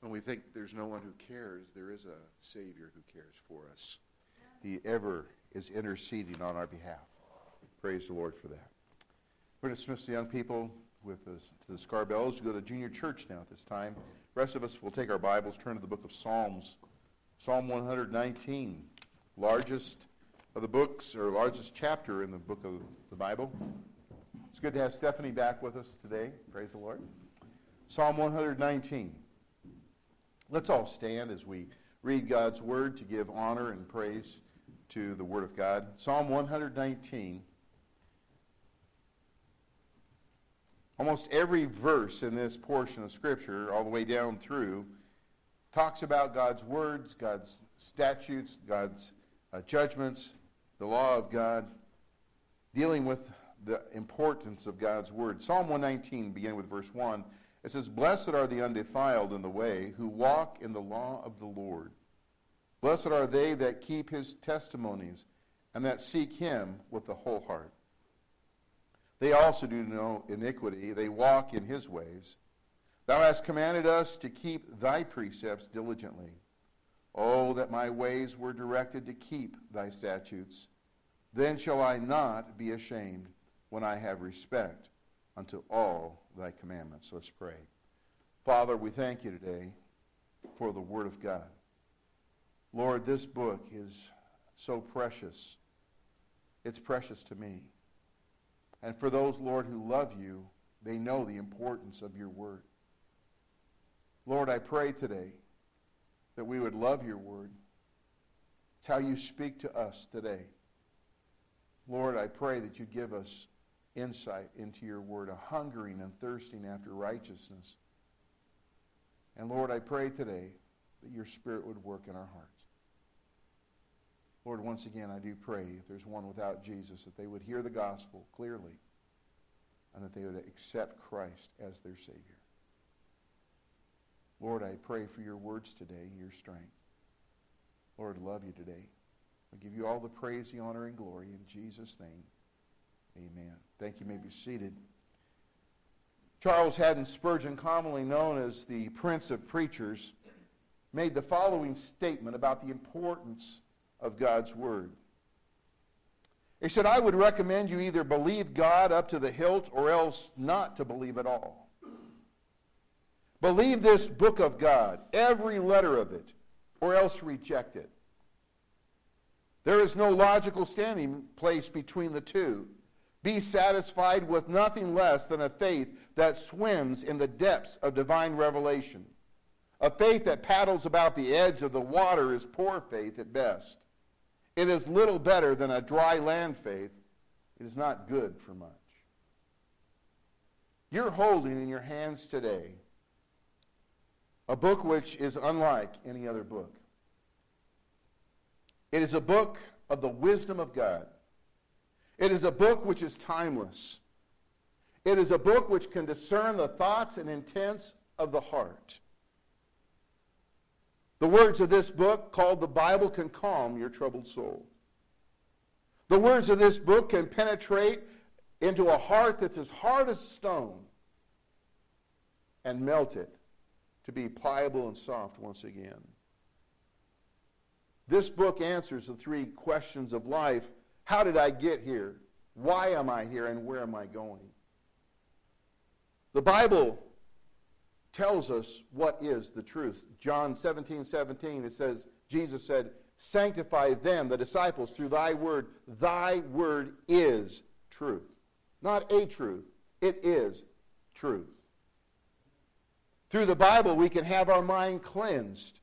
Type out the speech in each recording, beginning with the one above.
When we think there's no one who cares, there is a Savior who cares for us. He ever is interceding on our behalf. Praise the Lord for that. We're going to dismiss the young people with us to the Scarbells to go to junior church now at this time. The rest of us will take our Bibles, turn to the book of Psalms. Psalm 119, largest of the books, or largest chapter in the book of the Bible. It's good to have Stephanie back with us today. Praise the Lord. Psalm 119. Let's all stand as we read God's word to give honor and praise to the word of God. Psalm 119. Almost every verse in this portion of Scripture, all the way down through, talks about God's words, God's statutes, God's uh, judgments, the law of God, dealing with the importance of God's word. Psalm 119, beginning with verse 1, it says, Blessed are the undefiled in the way who walk in the law of the Lord. Blessed are they that keep his testimonies and that seek him with the whole heart. They also do no iniquity, they walk in his ways. Thou hast commanded us to keep thy precepts diligently. Oh, that my ways were directed to keep thy statutes. Then shall I not be ashamed when I have respect unto all thy commandments. Let's pray. Father, we thank you today for the Word of God. Lord, this book is so precious. It's precious to me. And for those, Lord, who love you, they know the importance of your Word. Lord, I pray today that we would love your Word. It's how you speak to us today. Lord, I pray that you give us insight into your word, a hungering and thirsting after righteousness. And Lord, I pray today that your spirit would work in our hearts. Lord, once again, I do pray if there's one without Jesus, that they would hear the gospel clearly and that they would accept Christ as their Savior. Lord, I pray for your words today, your strength. Lord, love you today. I give you all the praise, the honor, and glory in Jesus' name. Amen. Thank you. you may be seated. Charles Haddon Spurgeon, commonly known as the Prince of Preachers, made the following statement about the importance of God's Word. He said, I would recommend you either believe God up to the hilt or else not to believe at all. Believe this book of God, every letter of it, or else reject it. There is no logical standing place between the two. Be satisfied with nothing less than a faith that swims in the depths of divine revelation. A faith that paddles about the edge of the water is poor faith at best. It is little better than a dry land faith. It is not good for much. You're holding in your hands today a book which is unlike any other book. It is a book of the wisdom of God. It is a book which is timeless. It is a book which can discern the thoughts and intents of the heart. The words of this book, called the Bible, can calm your troubled soul. The words of this book can penetrate into a heart that's as hard as stone and melt it to be pliable and soft once again. This book answers the three questions of life how did I get here? Why am I here? And where am I going? The Bible tells us what is the truth. John 17, 17, it says, Jesus said, Sanctify them, the disciples, through thy word. Thy word is truth. Not a truth, it is truth. Through the Bible, we can have our mind cleansed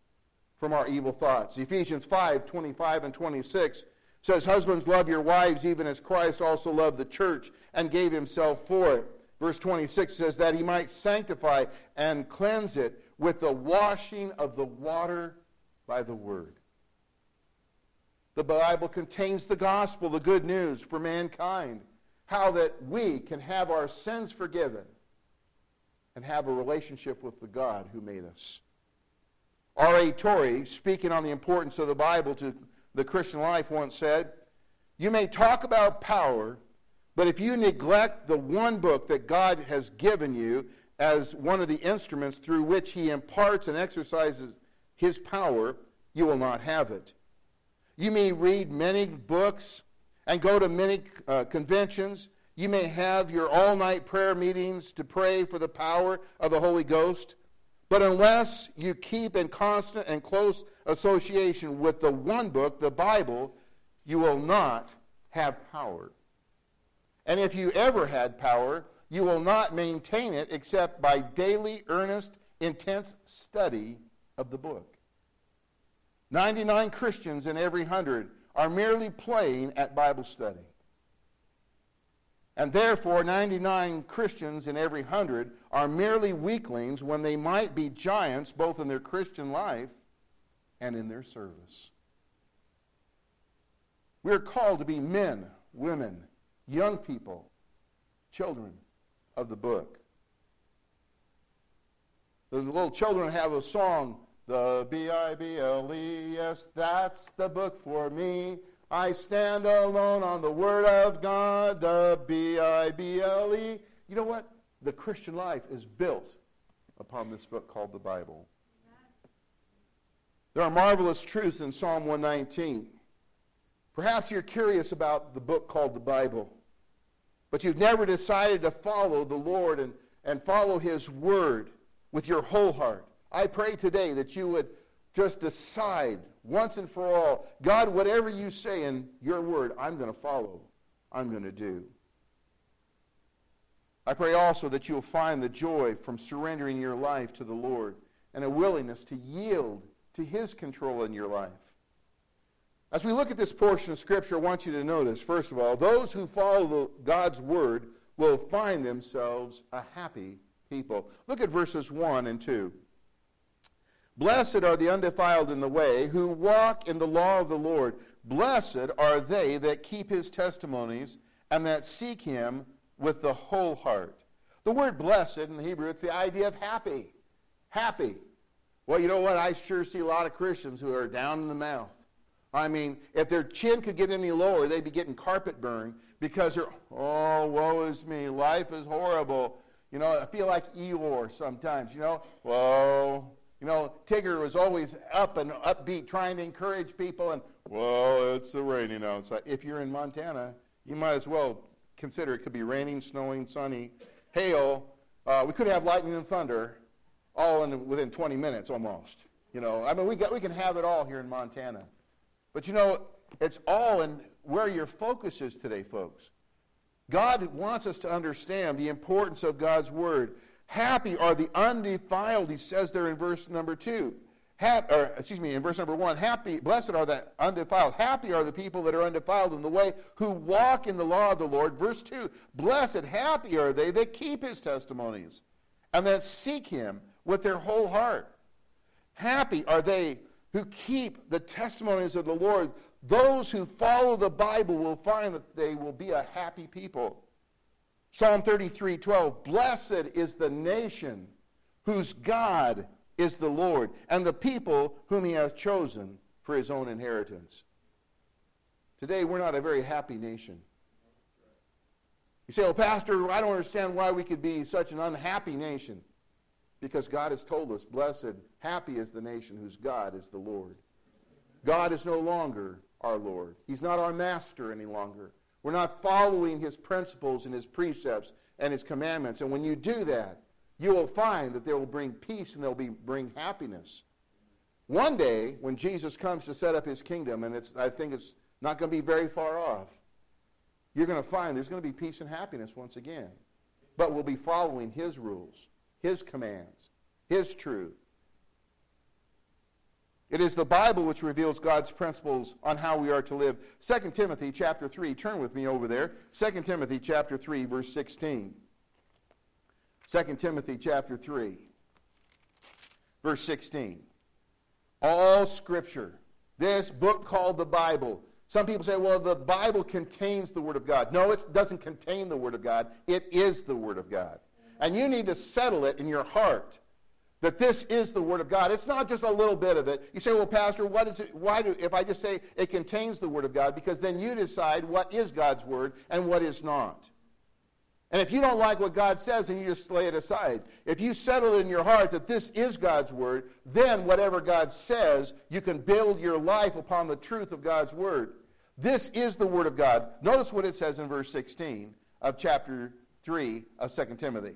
from our evil thoughts. Ephesians 5 25 and 26 says, Husbands, love your wives even as Christ also loved the church and gave himself for it. Verse 26 says, That he might sanctify and cleanse it with the washing of the water by the word. The Bible contains the gospel, the good news for mankind, how that we can have our sins forgiven and have a relationship with the God who made us. R.A. Torrey, speaking on the importance of the Bible to the Christian life once said, You may talk about power, but if you neglect the one book that God has given you as one of the instruments through which he imparts and exercises his power, you will not have it. You may read many books and go to many uh, conventions. You may have your all night prayer meetings to pray for the power of the Holy Ghost. But unless you keep in constant and close association with the one book, the Bible, you will not have power. And if you ever had power, you will not maintain it except by daily, earnest, intense study of the book. 99 Christians in every hundred are merely playing at Bible study. And therefore, 99 Christians in every hundred are merely weaklings when they might be giants both in their Christian life and in their service. We are called to be men, women, young people, children of the book. The little children have a song, the B I B L E, yes, that's the book for me. I stand alone on the Word of God, the B I B L E. You know what? The Christian life is built upon this book called the Bible. There are marvelous truths in Psalm 119. Perhaps you're curious about the book called the Bible, but you've never decided to follow the Lord and, and follow His Word with your whole heart. I pray today that you would just decide once and for all God, whatever you say in your Word, I'm going to follow, I'm going to do. I pray also that you'll find the joy from surrendering your life to the Lord and a willingness to yield to His control in your life. As we look at this portion of Scripture, I want you to notice, first of all, those who follow God's Word will find themselves a happy people. Look at verses 1 and 2. Blessed are the undefiled in the way, who walk in the law of the Lord. Blessed are they that keep his testimonies and that seek him with the whole heart. The word blessed in the Hebrew, it's the idea of happy. Happy. Well, you know what? I sure see a lot of Christians who are down in the mouth. I mean, if their chin could get any lower, they'd be getting carpet burn because they're, oh, woe is me. Life is horrible. You know, I feel like Eeyore sometimes, you know. Whoa. You know, Tigger was always up and upbeat, trying to encourage people, and, well, it's raining outside. If you're in Montana, you might as well consider it could be raining, snowing, sunny, hail. Uh, we could have lightning and thunder all in, within 20 minutes almost. You know, I mean, we, got, we can have it all here in Montana. But you know, it's all in where your focus is today, folks. God wants us to understand the importance of God's Word. Happy are the undefiled, he says there in verse number 2. or, excuse me, in verse number 1, happy, blessed are the undefiled. Happy are the people that are undefiled in the way who walk in the law of the Lord. Verse 2, blessed, happy are they that keep his testimonies and that seek him with their whole heart. Happy are they who keep the testimonies of the Lord, those who follow the Bible will find that they will be a happy people. Psalm 33 12, blessed is the nation whose God is the Lord, and the people whom he hath chosen for his own inheritance. Today, we're not a very happy nation. You say, well, Pastor, I don't understand why we could be such an unhappy nation. Because God has told us, blessed, happy is the nation whose God is the Lord. God is no longer our Lord. He's not our master any longer. We're not following his principles and his precepts and his commandments. And when you do that, you will find that they will bring peace and they'll be, bring happiness. One day, when Jesus comes to set up his kingdom, and it's, I think it's not going to be very far off, you're going to find there's going to be peace and happiness once again. But we'll be following his rules. His commands, His truth. It is the Bible which reveals God's principles on how we are to live. 2 Timothy chapter 3, turn with me over there. 2 Timothy chapter 3, verse 16. 2 Timothy chapter 3, verse 16. All scripture, this book called the Bible. Some people say, well, the Bible contains the Word of God. No, it doesn't contain the Word of God. It is the Word of God. And you need to settle it in your heart that this is the Word of God. It's not just a little bit of it. You say, well, Pastor, what is it? Why do, if I just say it contains the Word of God? Because then you decide what is God's Word and what is not. And if you don't like what God says, then you just lay it aside. If you settle in your heart that this is God's word, then whatever God says, you can build your life upon the truth of God's word. This is the word of God. Notice what it says in verse 16 of chapter 3 of 2 Timothy.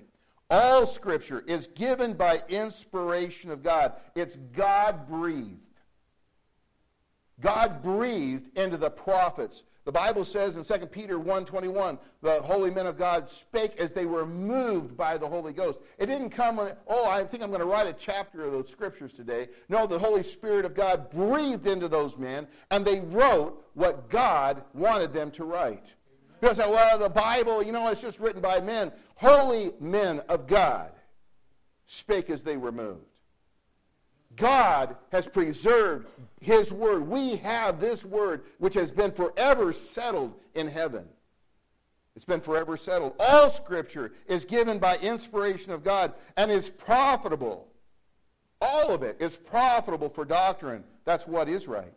All scripture is given by inspiration of God. It's God breathed. God breathed into the prophets. The Bible says in 2 Peter 1.21, the holy men of God spake as they were moved by the Holy Ghost. It didn't come, when, oh, I think I'm going to write a chapter of the scriptures today. No, the Holy Spirit of God breathed into those men, and they wrote what God wanted them to write. People say, well, the Bible, you know, it's just written by men. Holy men of God spake as they were moved. God has preserved His Word. We have this Word which has been forever settled in heaven. It's been forever settled. All Scripture is given by inspiration of God and is profitable. All of it is profitable for doctrine. That's what is right.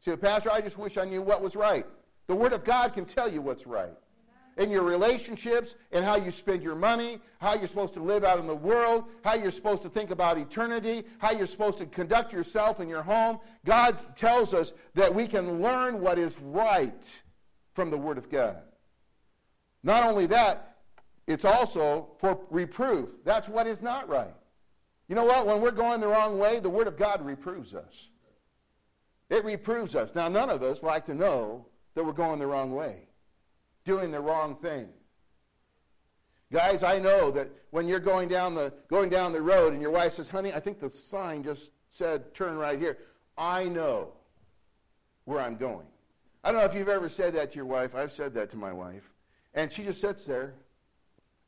See, Pastor, I just wish I knew what was right. The Word of God can tell you what's right in your relationships, in how you spend your money, how you're supposed to live out in the world, how you're supposed to think about eternity, how you're supposed to conduct yourself in your home. God tells us that we can learn what is right from the Word of God. Not only that, it's also for reproof. That's what is not right. You know what? When we're going the wrong way, the Word of God reproves us. It reproves us. Now, none of us like to know that we're going the wrong way doing the wrong thing. Guys, I know that when you're going down the going down the road and your wife says, "Honey, I think the sign just said turn right here." I know where I'm going. I don't know if you've ever said that to your wife. I've said that to my wife. And she just sits there.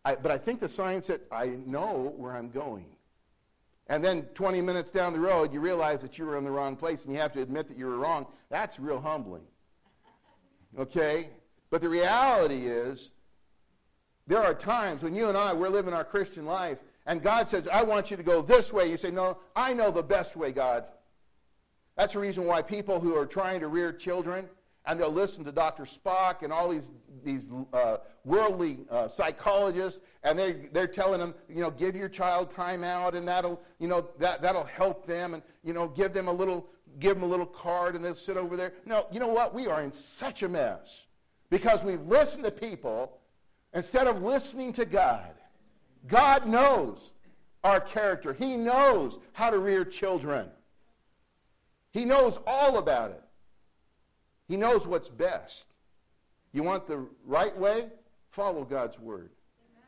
I, but I think the sign said, I know where I'm going. And then 20 minutes down the road, you realize that you were in the wrong place and you have to admit that you were wrong. That's real humbling. Okay? But the reality is, there are times when you and I, we're living our Christian life, and God says, I want you to go this way. You say, No, I know the best way, God. That's the reason why people who are trying to rear children, and they'll listen to Dr. Spock and all these, these uh, worldly uh, psychologists, and they, they're telling them, you know, give your child time out, and that'll, you know, that, that'll help them, and, you know, give them a little, give them a little card, and they'll sit over there. No, you know what? We are in such a mess because we've listened to people instead of listening to God. God knows our character, He knows how to rear children, He knows all about it. He knows what's best. You want the right way? Follow God's word.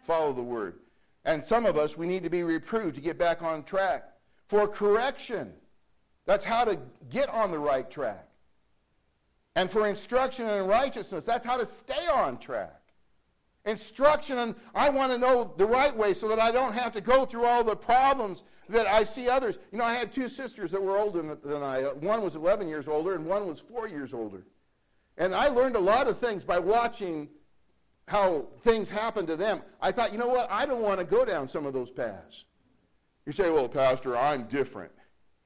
Follow the word. And some of us, we need to be reproved to get back on track. For correction. That's how to get on the right track and for instruction in righteousness. That's how to stay on track. Instruction, and I want to know the right way so that I don't have to go through all the problems that I see others. You know, I had two sisters that were older than I. One was 11 years older, and one was four years older. And I learned a lot of things by watching how things happen to them. I thought, you know what? I don't want to go down some of those paths. You say, well, Pastor, I'm different.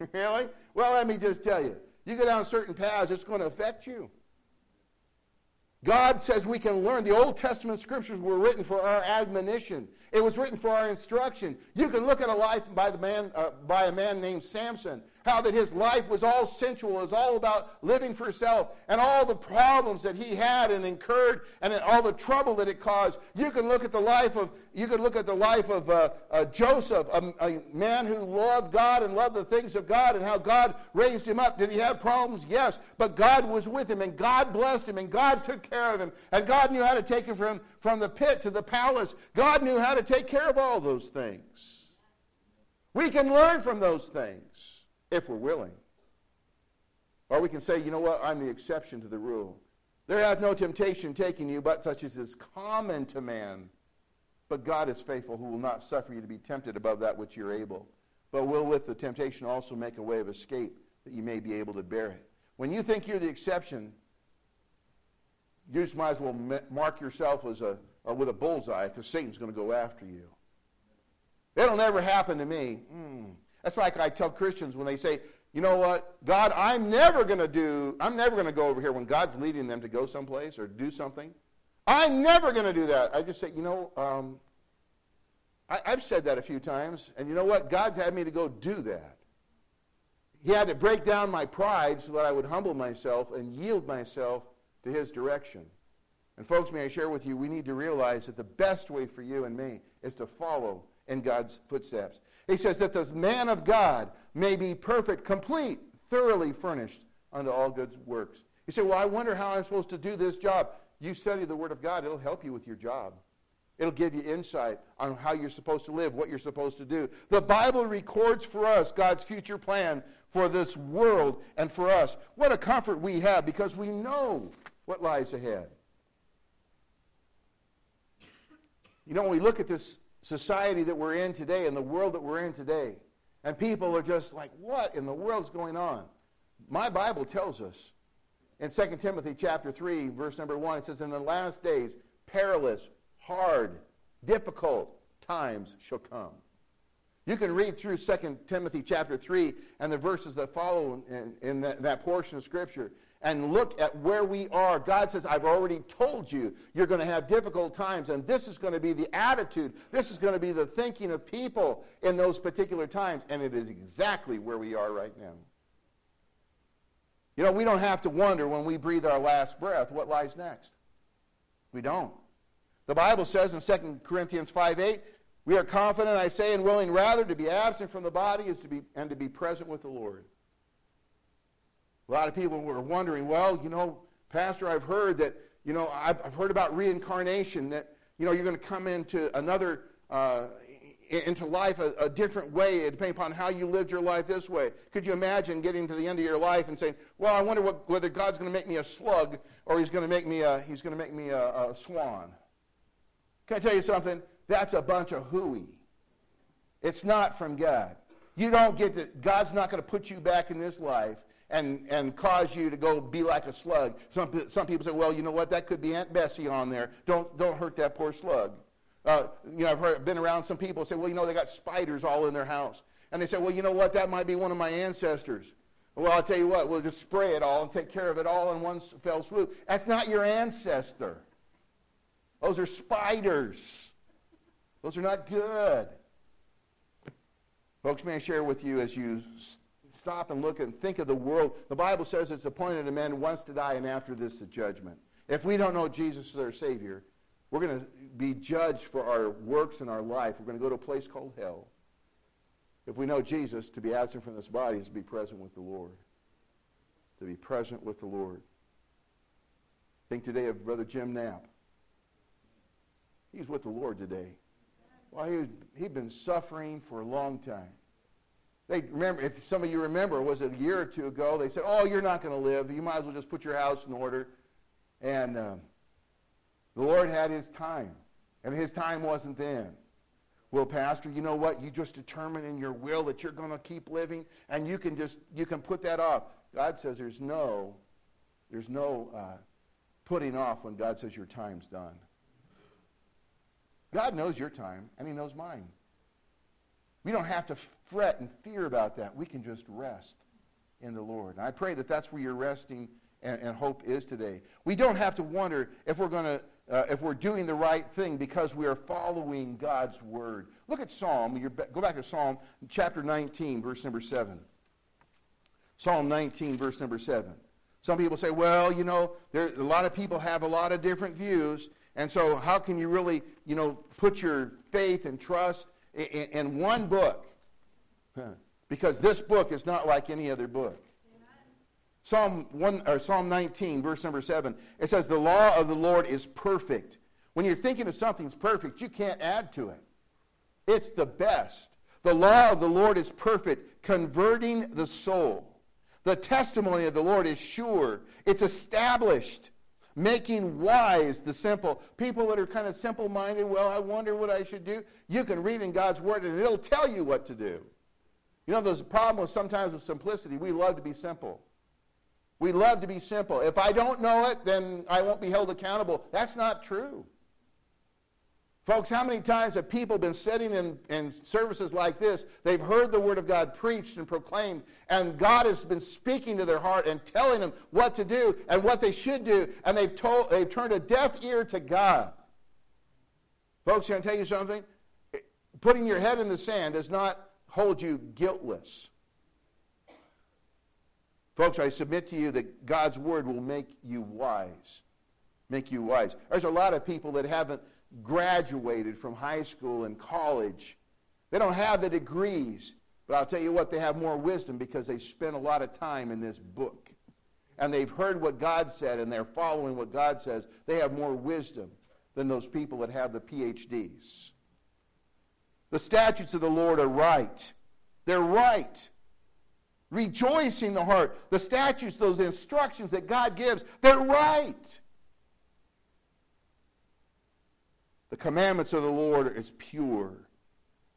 really? Well, let me just tell you. You go down certain paths, it's going to affect you. God says we can learn. The Old Testament scriptures were written for our admonition. It was written for our instruction. You can look at a life by, the man, uh, by a man named Samson, how that his life was all sensual, it was all about living for self, and all the problems that he had and incurred, and all the trouble that it caused. You can look at the life of you can look at the life of uh, uh, Joseph, a, a man who loved God and loved the things of God, and how God raised him up. Did he have problems? Yes, but God was with him, and God blessed him, and God took care of him, and God knew how to take him from from the pit to the palace. God knew how to take care of all those things. We can learn from those things if we're willing. Or we can say, you know what, I'm the exception to the rule. There hath no temptation taken you, but such as is common to man. But God is faithful, who will not suffer you to be tempted above that which you're able, but will with the temptation also make a way of escape, that you may be able to bear it. When you think you're the exception, you just might as well mark yourself as a, with a bullseye because Satan's going to go after you. It'll never happen to me. Mm. That's like I tell Christians when they say, you know what, God, I'm never going to do, I'm never going to go over here when God's leading them to go someplace or do something. I'm never going to do that. I just say, you know, um, I, I've said that a few times, and you know what? God's had me to go do that. He had to break down my pride so that I would humble myself and yield myself to His direction. And, folks, may I share with you, we need to realize that the best way for you and me is to follow in God's footsteps. He says that the man of God may be perfect, complete, thoroughly furnished unto all good works. You say, Well, I wonder how I'm supposed to do this job. You study the Word of God, it'll help you with your job. It'll give you insight on how you're supposed to live, what you're supposed to do. The Bible records for us God's future plan for this world and for us. What a comfort we have because we know what lies ahead. You know, when we look at this society that we're in today and the world that we're in today, and people are just like, what in the world's going on? My Bible tells us in 2 Timothy chapter 3, verse number 1, it says, In the last days, perilous, hard, difficult times shall come. You can read through 2 Timothy chapter 3 and the verses that follow in, in that, that portion of Scripture and look at where we are. God says, I've already told you you're going to have difficult times, and this is going to be the attitude, this is going to be the thinking of people in those particular times, and it is exactly where we are right now. You know, we don't have to wonder when we breathe our last breath what lies next. We don't. The Bible says in 2 Corinthians 5 8, we are confident, I say, and willing rather to be absent from the body is to be, and to be present with the Lord. A lot of people were wondering, well, you know, Pastor, I've heard that, you know, I've, I've heard about reincarnation, that, you know, you're going to come into another, uh, into life a, a, different way, depending upon how you lived your life this way. Could you imagine getting to the end of your life and saying, well, I wonder what, whether God's going to make me a slug or he's going to make me a, he's going to make me a, a swan? Can I tell you something? That's a bunch of hooey. It's not from God. You don't get that. God's not going to put you back in this life and, and cause you to go be like a slug. Some, some people say, well, you know what, that could be Aunt Bessie on there. Don't, don't hurt that poor slug. Uh, you know, I've heard, been around some people say, well, you know, they got spiders all in their house. And they say, well, you know what, that might be one of my ancestors. Well, I'll tell you what, we'll just spray it all and take care of it all in one fell swoop. That's not your ancestor. Those are spiders. Those are not good. Folks, may I share with you as you stop and look and think of the world. The Bible says it's appointed a man once to die and after this the judgment. If we don't know Jesus as our Savior, we're going to be judged for our works and our life. We're going to go to a place called hell. If we know Jesus, to be absent from this body is to be present with the Lord. To be present with the Lord. Think today of Brother Jim Knapp. He's with the Lord today. Well, he, he'd been suffering for a long time. They remember, if some of you remember, was it a year or two ago? They said, "Oh, you're not going to live. You might as well just put your house in order." And um, the Lord had His time, and His time wasn't then. Well, Pastor, you know what? You just determine in your will that you're going to keep living, and you can just you can put that off. God says there's no, there's no uh, putting off when God says your time's done. God knows your time, and He knows mine. We don't have to fret and fear about that. We can just rest in the Lord. And I pray that that's where your resting and, and hope is today. We don't have to wonder if we're going to. Uh, if we're doing the right thing because we are following God's word. Look at Psalm. You go back to Psalm chapter 19, verse number 7. Psalm 19, verse number 7. Some people say, well, you know, there, a lot of people have a lot of different views, and so how can you really, you know, put your faith and trust in, in one book because this book is not like any other book. Psalm, 1, or Psalm 19, verse number 7, it says, The law of the Lord is perfect. When you're thinking of something's perfect, you can't add to it. It's the best. The law of the Lord is perfect, converting the soul. The testimony of the Lord is sure, it's established making wise the simple. People that are kind of simple minded, well, I wonder what I should do. You can read in God's Word and it'll tell you what to do. You know, there's a problem with sometimes with simplicity. We love to be simple. We love to be simple. If I don't know it, then I won't be held accountable. That's not true. Folks, how many times have people been sitting in, in services like this? They've heard the Word of God preached and proclaimed, and God has been speaking to their heart and telling them what to do and what they should do, and they've, told, they've turned a deaf ear to God. Folks, can I tell you something? Putting your head in the sand is not hold you guiltless. Folks, I submit to you that God's Word will make you wise. Make you wise. There's a lot of people that haven't graduated from high school and college. They don't have the degrees, but I'll tell you what, they have more wisdom because they spent a lot of time in this book. And they've heard what God said and they're following what God says. They have more wisdom than those people that have the PhDs. The statutes of the Lord are right. They're right. Rejoicing the heart. The statutes, those instructions that God gives, they're right. The commandments of the Lord is pure,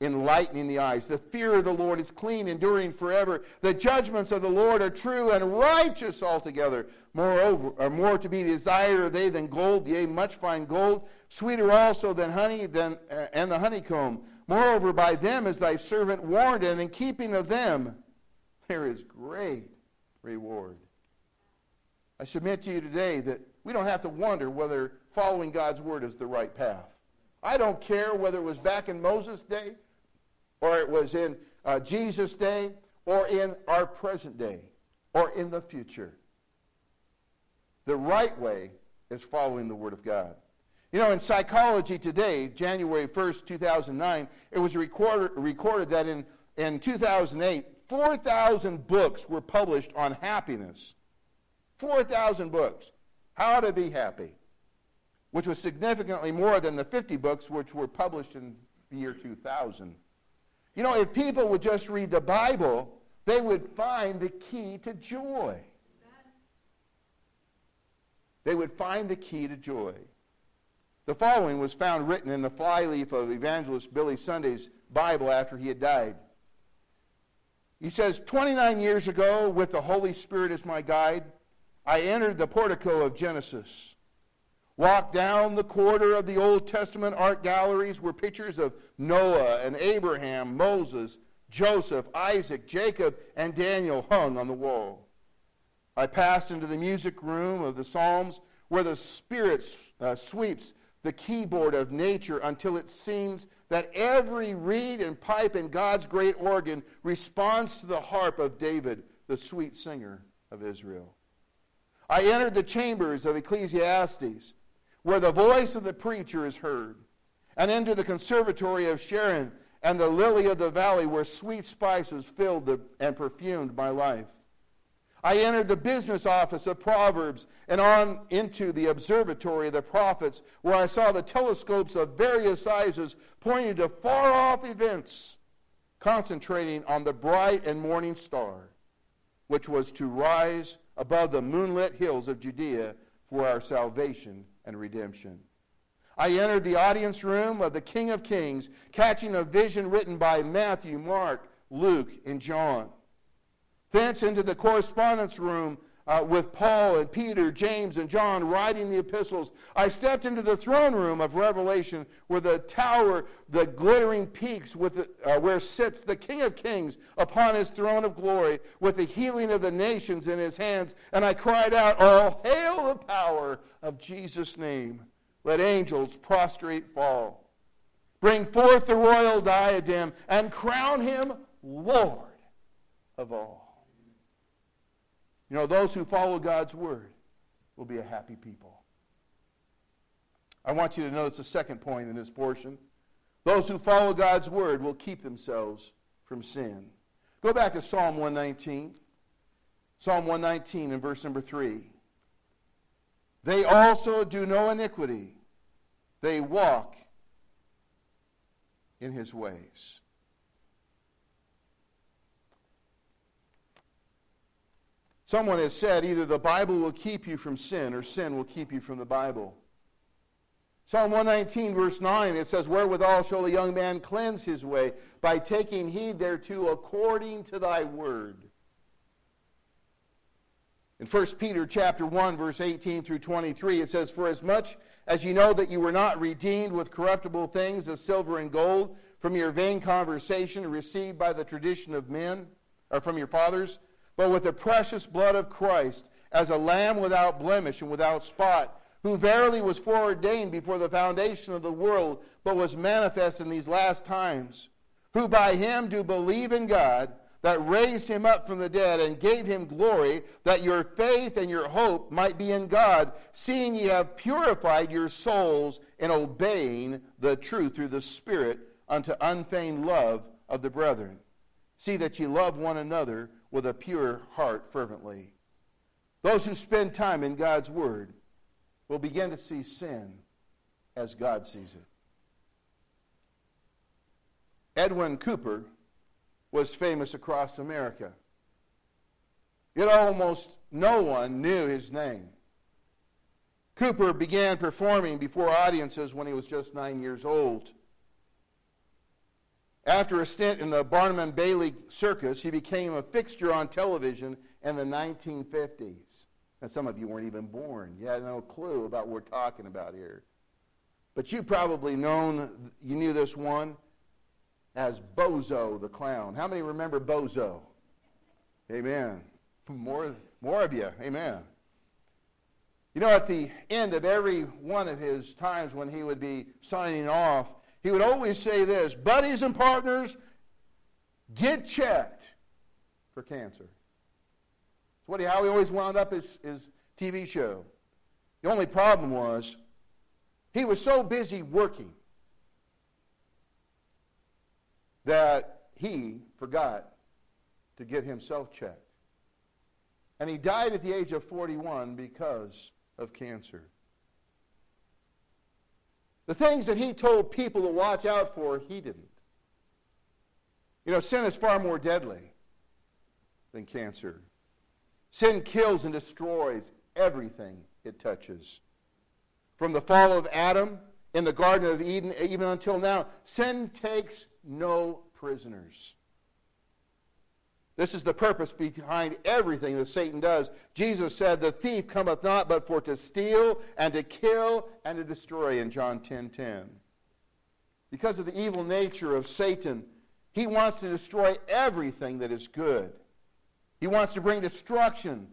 enlightening the eyes. The fear of the Lord is clean, enduring forever. The judgments of the Lord are true and righteous altogether. Moreover, are more to be desired are they than gold, yea, much fine gold, sweeter also than honey than, uh, and the honeycomb. Moreover, by them is thy servant warned, and in keeping of them there is great reward. I submit to you today that we don't have to wonder whether following God's word is the right path. I don't care whether it was back in Moses' day, or it was in uh, Jesus' day, or in our present day, or in the future. The right way is following the Word of God. You know, in psychology today, January 1st, 2009, it was recorded, recorded that in, in 2008, 4,000 books were published on happiness. 4,000 books. How to be happy which was significantly more than the 50 books which were published in the year 2000. You know, if people would just read the Bible, they would find the key to joy. They would find the key to joy. The following was found written in the flyleaf of evangelist Billy Sunday's Bible after he had died. He says, 29 years ago, with the Holy Spirit as my guide, I entered the portico of Genesis. Walk down the corridor of the Old Testament art galleries where pictures of Noah and Abraham, Moses, Joseph, Isaac, Jacob, and Daniel hung on the wall. I passed into the music room of the Psalms where the Spirit uh, sweeps the keyboard of nature until it seems that every reed and pipe in God's great organ responds to the harp of David, the sweet singer of Israel. I entered the chambers of Ecclesiastes where the voice of the preacher is heard, and into the conservatory of Sharon and the lily of the valley where sweet spices filled the, and perfumed my life. I entered the business office of Proverbs and on into the observatory of the prophets, where I saw the telescopes of various sizes pointing to far off events, concentrating on the bright and morning star, which was to rise above the moonlit hills of Judea for our salvation and redemption. I entered the audience room of the King of Kings, catching a vision written by Matthew, Mark, Luke, and John. Thence into the correspondence room uh, with Paul and Peter, James, and John writing the epistles. I stepped into the throne room of Revelation where the tower, the glittering peaks with the, uh, where sits the King of Kings upon his throne of glory with the healing of the nations in his hands. And I cried out, All hail the power of Jesus' name. Let angels prostrate fall. Bring forth the royal diadem and crown him Lord of all. You know, those who follow God's word will be a happy people. I want you to notice the second point in this portion. Those who follow God's word will keep themselves from sin. Go back to Psalm 119. Psalm 119 and verse number 3. They also do no iniquity, they walk in his ways. Someone has said either the Bible will keep you from sin or sin will keep you from the Bible. Psalm 119, verse 9, it says, Wherewithal shall a young man cleanse his way? By taking heed thereto according to thy word. In 1 Peter chapter 1, verse 18 through 23, it says, For as much as you know that you were not redeemed with corruptible things as silver and gold from your vain conversation received by the tradition of men, or from your fathers, but with the precious blood of Christ, as a lamb without blemish and without spot, who verily was foreordained before the foundation of the world, but was manifest in these last times, who by him do believe in God that raised him up from the dead and gave him glory, that your faith and your hope might be in God, seeing ye have purified your souls in obeying the truth through the Spirit unto unfeigned love of the brethren. See that ye love one another with a pure heart fervently. Those who spend time in God's Word will begin to see sin as God sees it. Edwin Cooper was famous across America. Yet almost no one knew his name. Cooper began performing before audiences when he was just nine years old. After a stint in the Barnum and Bailey circus, he became a fixture on television in the 1950s. And some of you weren't even born. You had no clue about what we're talking about here. But you probably known, you knew this one as Bozo the Clown. How many remember Bozo? Amen. More, more of you. Amen. You know, at the end of every one of his times when he would be signing off, he would always say this Buddies and partners, get checked for cancer. That's what he, how he always wound up his, his TV show. The only problem was he was so busy working that he forgot to get himself checked. And he died at the age of 41 because of cancer. The things that he told people to watch out for, he didn't. You know, sin is far more deadly than cancer. Sin kills and destroys everything it touches. From the fall of Adam in the Garden of Eden, even until now, sin takes no prisoners. This is the purpose behind everything that Satan does. Jesus said, The thief cometh not but for to steal and to kill and to destroy in John 10 10. Because of the evil nature of Satan, he wants to destroy everything that is good. He wants to bring destruction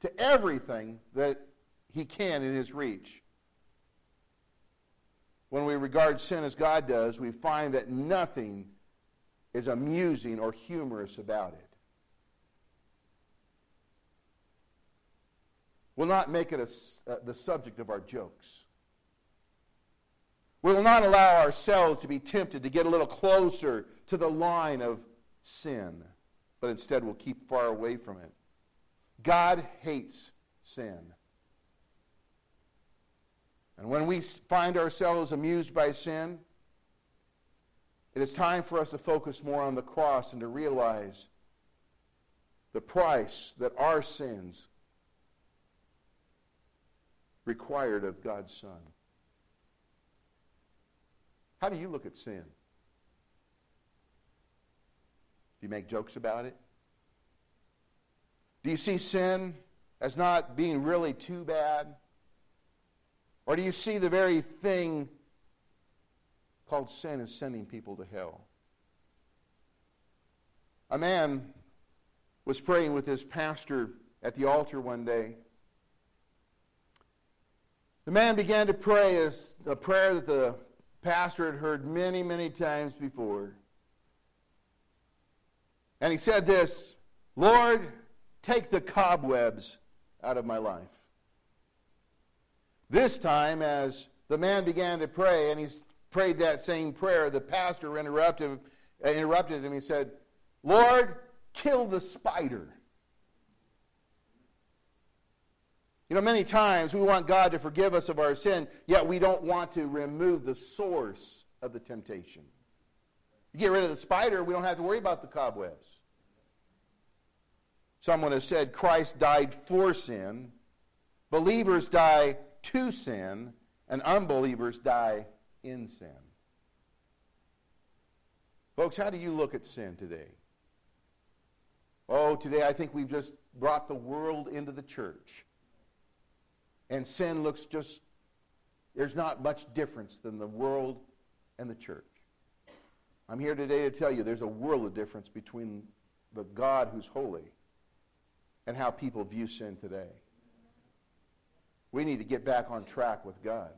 to everything that he can in his reach when we regard sin as God does, we find that nothing is amusing or humorous about it. We'll not make it a, uh, the subject of our jokes. We will not allow ourselves to be tempted to get a little closer to the line of sin, but instead we'll keep far away from it. God hates sin. And when we find ourselves amused by sin, it is time for us to focus more on the cross and to realize the price that our sins required of God's Son. How do you look at sin? Do you make jokes about it? Do you see sin as not being really too bad? Or do you see the very thing called sin as sending people to hell? A man was praying with his pastor at the altar one day. The man began to pray as a prayer that the pastor had heard many, many times before. And he said this Lord, take the cobwebs out of my life. This time, as the man began to pray, and he prayed that same prayer, the pastor interrupted, uh, interrupted him. He said, Lord, kill the spider. You know, many times we want God to forgive us of our sin, yet we don't want to remove the source of the temptation. You get rid of the spider, we don't have to worry about the cobwebs. Someone has said Christ died for sin. Believers die to sin, and unbelievers die in sin. Folks, how do you look at sin today? Oh, today I think we've just brought the world into the church. And sin looks just There's not much difference than the world and the church. I'm here today to tell you there's a world of difference between the God who's holy and how people view sin today. We need to get back on track with God.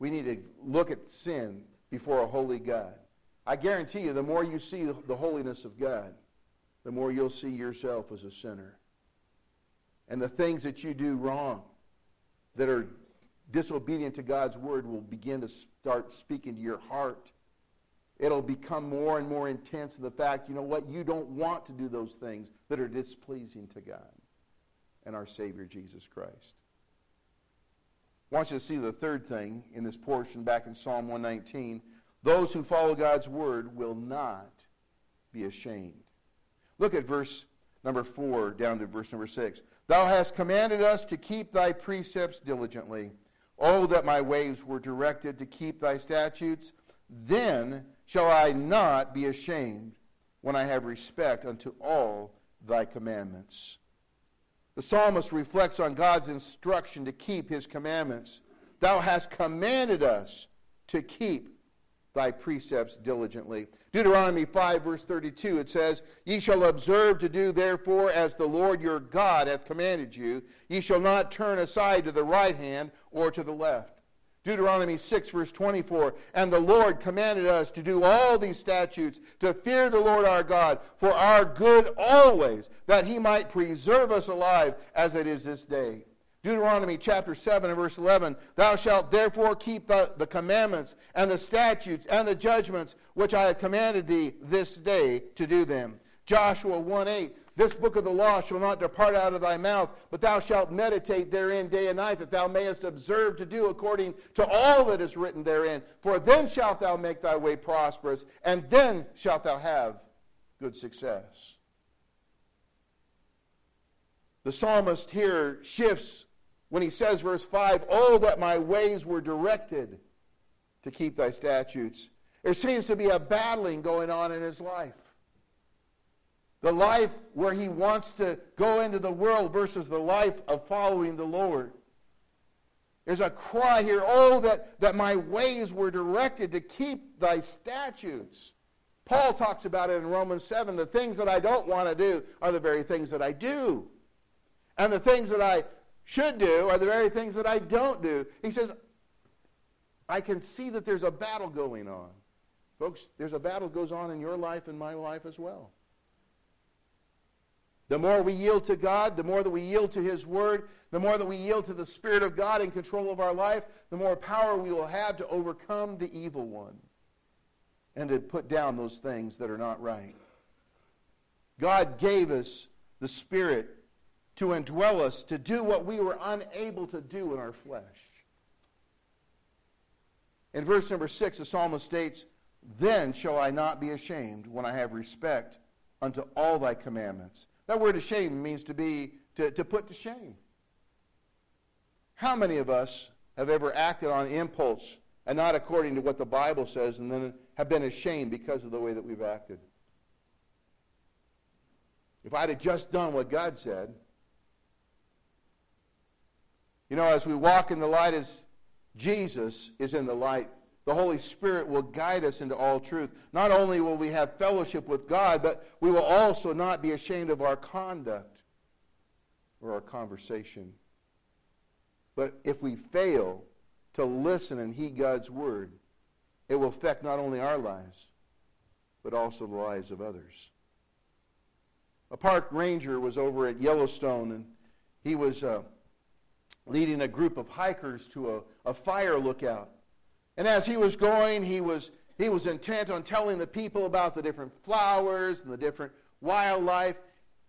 We need to look at sin before a holy God. I guarantee you, the more you see the holiness of God, the more you'll see yourself as a sinner. And the things that you do wrong, that are disobedient to God's word, will begin to start speaking to your heart. It'll become more and more intense in the fact, you know what, you don't want to do those things that are displeasing to God and our Savior Jesus Christ. I want you to see the third thing in this portion back in Psalm 119. Those who follow God's word will not be ashamed. Look at verse number 4 down to verse number 6. Thou hast commanded us to keep thy precepts diligently. Oh, that my ways were directed to keep thy statutes. Then shall I not be ashamed when I have respect unto all thy commandments. The psalmist reflects on God's instruction to keep his commandments. Thou hast commanded us to keep thy precepts diligently. Deuteronomy 5, verse 32, it says, Ye shall observe to do therefore as the Lord your God hath commanded you. Ye shall not turn aside to the right hand or to the left. Deuteronomy 6, verse 24. And the Lord commanded us to do all these statutes, to fear the Lord our God, for our good always, that he might preserve us alive as it is this day. Deuteronomy chapter 7 and verse 11 Thou shalt therefore keep the, the commandments and the statutes and the judgments which I have commanded thee this day to do them. Joshua 1 8 this book of the law shall not depart out of thy mouth, but thou shalt meditate therein day and night, that thou mayest observe to do according to all that is written therein. For then shalt thou make thy way prosperous, and then shalt thou have good success. The psalmist here shifts when he says, verse 5, Oh, that my ways were directed to keep thy statutes. There seems to be a battling going on in his life. The life where he wants to go into the world versus the life of following the Lord. There's a cry here, oh, that, that my ways were directed to keep thy statutes. Paul talks about it in Romans 7. The things that I don't want to do are the very things that I do. And the things that I should do are the very things that I don't do. He says, I can see that there's a battle going on. Folks, there's a battle goes on in your life and my life as well. The more we yield to God, the more that we yield to His Word, the more that we yield to the Spirit of God in control of our life, the more power we will have to overcome the evil one and to put down those things that are not right. God gave us the Spirit to indwell us, to do what we were unable to do in our flesh. In verse number 6, the psalmist states, Then shall I not be ashamed when I have respect unto all thy commandments. That word ashamed means to be, to, to put to shame. How many of us have ever acted on impulse and not according to what the Bible says and then have been ashamed because of the way that we've acted? If I'd have just done what God said, you know, as we walk in the light as Jesus is in the light, the Holy Spirit will guide us into all truth. Not only will we have fellowship with God, but we will also not be ashamed of our conduct or our conversation. But if we fail to listen and heed God's word, it will affect not only our lives, but also the lives of others. A park ranger was over at Yellowstone, and he was uh, leading a group of hikers to a, a fire lookout. And as he was going, he was, he was intent on telling the people about the different flowers and the different wildlife.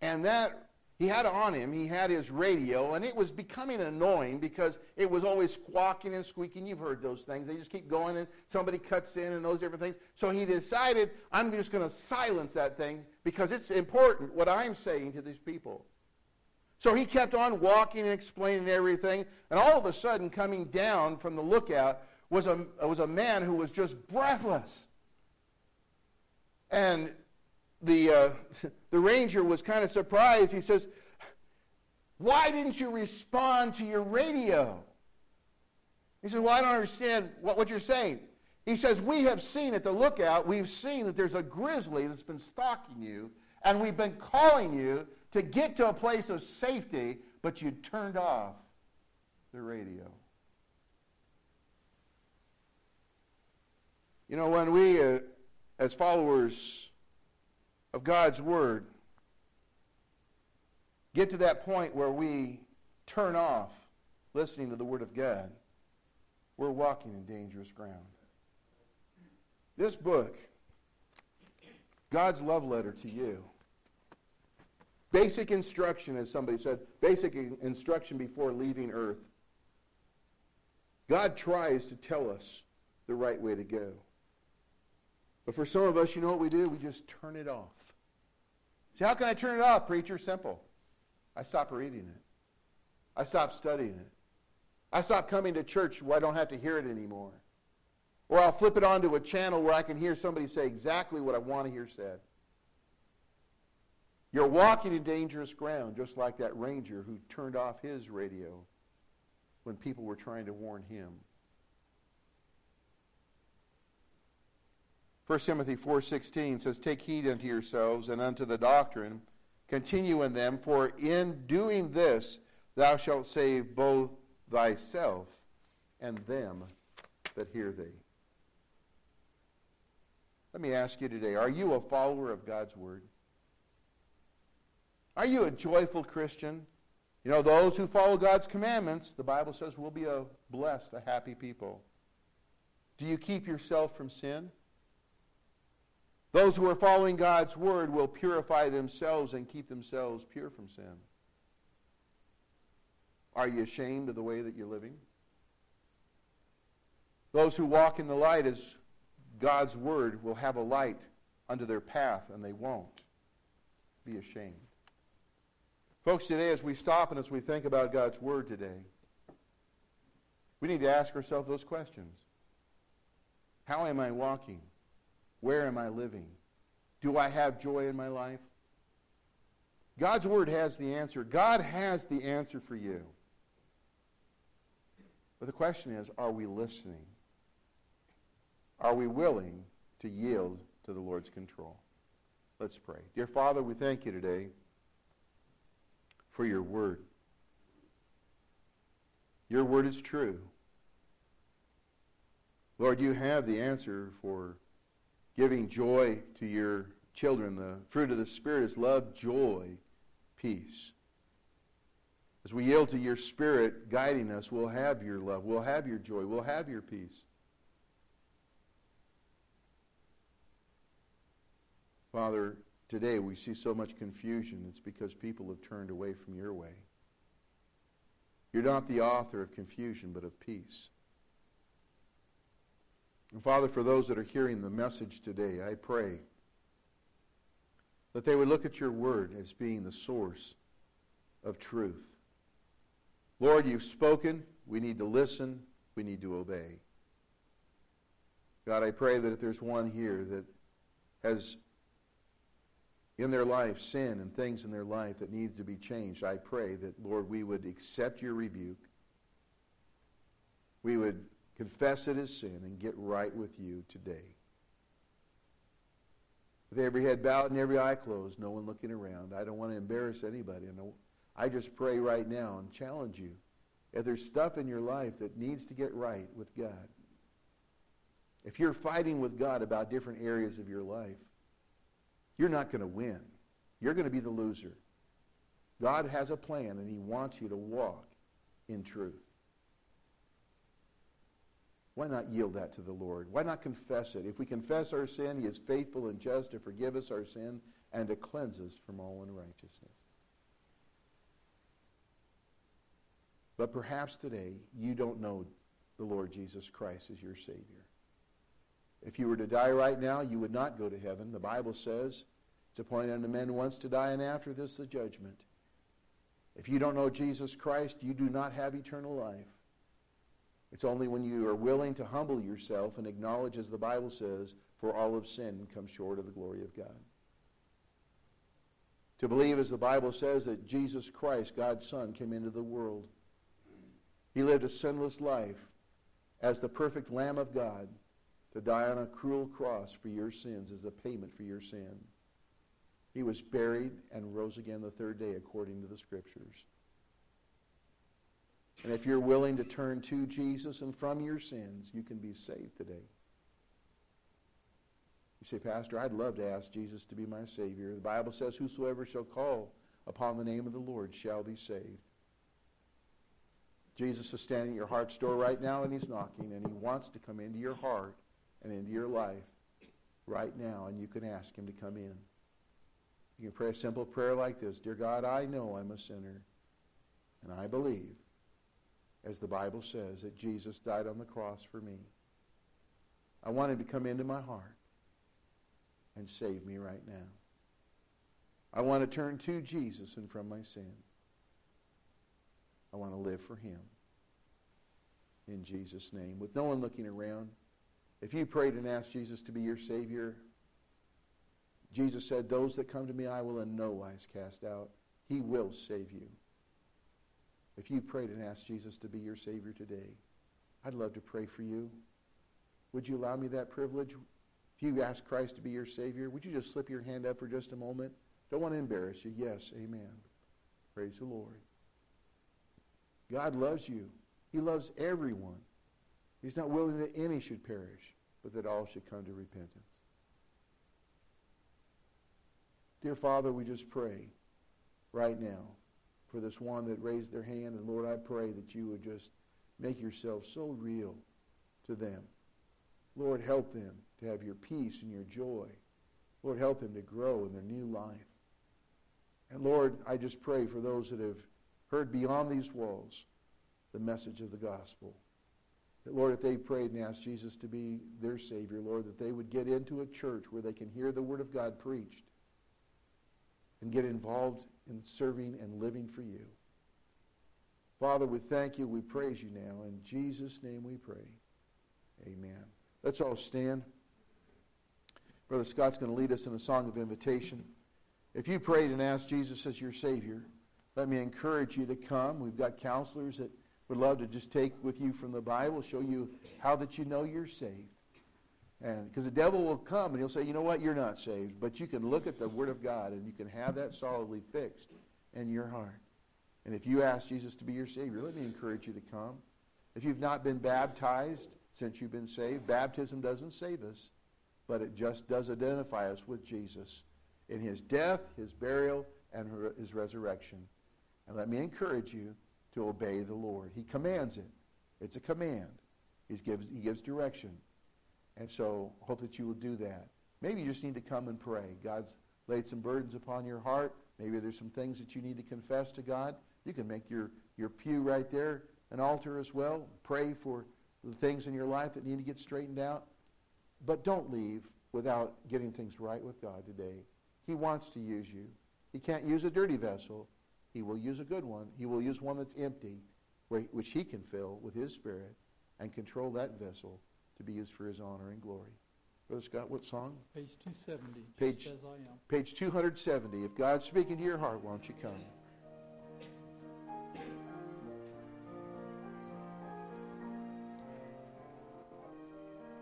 And that he had on him, he had his radio, and it was becoming annoying because it was always squawking and squeaking. You've heard those things. They just keep going, and somebody cuts in, and those different things. So he decided, I'm just going to silence that thing because it's important what I'm saying to these people. So he kept on walking and explaining everything, and all of a sudden, coming down from the lookout was a, was a man who was just breathless. And the, uh, the ranger was kind of surprised. He says, Why didn't you respond to your radio? He says, Well, I don't understand what, what you're saying. He says, We have seen at the lookout, we've seen that there's a grizzly that's been stalking you, and we've been calling you to get to a place of safety, but you turned off the radio. You know, when we, uh, as followers of God's Word, get to that point where we turn off listening to the Word of God, we're walking in dangerous ground. This book, God's love letter to you, basic instruction, as somebody said, basic instruction before leaving earth. God tries to tell us the right way to go. But for some of us, you know what we do? We just turn it off. See, how can I turn it off, preacher? Simple. I stop reading it. I stop studying it. I stop coming to church where I don't have to hear it anymore. Or I'll flip it onto a channel where I can hear somebody say exactly what I want to hear said. You're walking in dangerous ground, just like that ranger who turned off his radio when people were trying to warn him. 1 Timothy 4:16 says, "Take heed unto yourselves and unto the doctrine, continue in them, for in doing this thou shalt save both thyself and them that hear thee." Let me ask you today, are you a follower of God's word? Are you a joyful Christian? You know, those who follow God's commandments, the Bible says, will be a blessed, a happy people. Do you keep yourself from sin? Those who are following God's word will purify themselves and keep themselves pure from sin. Are you ashamed of the way that you're living? Those who walk in the light as God's word will have a light under their path and they won't be ashamed. Folks, today as we stop and as we think about God's word today, we need to ask ourselves those questions. How am I walking? Where am I living? Do I have joy in my life? God's Word has the answer. God has the answer for you. But the question is are we listening? Are we willing to yield to the Lord's control? Let's pray. Dear Father, we thank you today for your Word. Your Word is true. Lord, you have the answer for giving joy to your children. The fruit of the Spirit is love, joy, peace. As we yield to your Spirit guiding us, we'll have your love, we'll have your joy, we'll have your peace. Father, today we see so much confusion. It's because people have turned away from your way. You're not the author of confusion, but of peace. And Father, for those that are hearing the message today, I pray that they would look at your word as being the source of truth. Lord, you've spoken. We need to listen. We need to obey. God, I pray that if there's one here that has in their life sin and things in their life that needs to be changed, I pray that, Lord, we would accept your rebuke. We would confess it as sin, and get right with you today. With every head bowed and every eye closed, no one looking around. I don't want to embarrass anybody. I just pray right now and challenge you. If there's stuff in your life that needs to get right with God, if you're fighting with God about different areas of your life, you're not going to win. You're going to be the loser. God has a plan, and He wants you to walk in truth. Why not yield that to the Lord? Why not confess it? If we confess our sin, He is faithful and just to forgive us our sin and to cleanse us from all unrighteousness. But perhaps today you don't know the Lord Jesus Christ as your Savior. If you were to die right now, you would not go to heaven. The Bible says it's appointed unto men once to die, and after this the judgment. If you don't know Jesus Christ, you do not have eternal life. It's only when you are willing to humble yourself and acknowledge, as the Bible says, for all of sin and come short of the glory of God. To believe, as the Bible says, that Jesus Christ, God's Son, came into the world. He lived a sinless life. as the perfect Lamb of God to die on a cruel cross for your sins as a payment for your sin. He was buried and rose again the third day according to the Scriptures. And if you're willing to turn to Jesus and from your sins, you can be saved today. You say, Pastor, I'd love to ask Jesus to be my Savior. The Bible says, Whosoever shall call upon the name of the Lord shall be saved. Jesus is standing at your heart's door right now, and He's knocking, and He wants to come into your heart and into your life right now, and you can ask Him to come in. You can pray a simple prayer like this Dear God, I know I'm a sinner, and I believe, as the Bible says, that Jesus died on the cross for me. I want Him to come into my heart and save me right now. I want to turn to Jesus and from my sin. I want to live for Him. In Jesus' name. With no one looking around, if you prayed and asked Jesus to be your Savior, Jesus said, Those that come to me, I will in no wise cast out. He will save you. If you prayed and asked Jesus to be your Savior today, I'd love to pray for you. Would you allow me that privilege? If you ask Christ to be your Savior, would you just slip your hand up for just a moment? Don't want to embarrass you. Yes, amen. Praise the Lord. God loves you. He loves everyone. He's not willing that any should perish, but that all should come to repentance. Dear Father, we just pray right now for this one that raised their hand. And Lord, I pray that you would just make yourself so real to them. Lord, help them to have your peace and your joy. Lord, help them to grow in their new life. And Lord, I just pray for those that have heard beyond these walls the message of the gospel. Lord, if they prayed and asked Jesus to be their Savior, Lord, that they would get into a church where they can hear the Word of God preached and get involved in serving and living for you. Father, we thank you. We praise you now. In Jesus' name we pray. Amen. Let's all stand. Brother Scott's going to lead us in a song of invitation. If you prayed and asked Jesus as your Savior, let me encourage you to come. We've got counselors that would love to just take with you from the Bible, show you how that you know you're saved. And because the devil will come and he'll say, you know what, you're not saved. But you can look at the Word of God and you can have that solidly fixed in your heart. And if you ask Jesus to be your Savior, let me encourage you to come. If you've not been baptized since you've been saved, baptism doesn't save us, but it just does identify us with Jesus in his death, his burial, and his resurrection. And let me encourage you to obey the Lord. He commands it. It's a command. He gives, he gives direction. And so hope that you will do that. Maybe you just need to come and pray. God's laid some burdens upon your heart. Maybe there's some things that you need to confess to God. You can make your, your pew right there an altar as well. Pray for the things in your life that need to get straightened out. But don't leave without getting things right with God today. He wants to use you. He can't use a dirty vessel. He will use a good one. He will use one that's empty, which he can fill with his spirit and control that vessel to be used for his honor and glory. Brother Scott, what song? Page 270, Page- just as I am. Page 270. If God's speaking to your heart, why don't you come?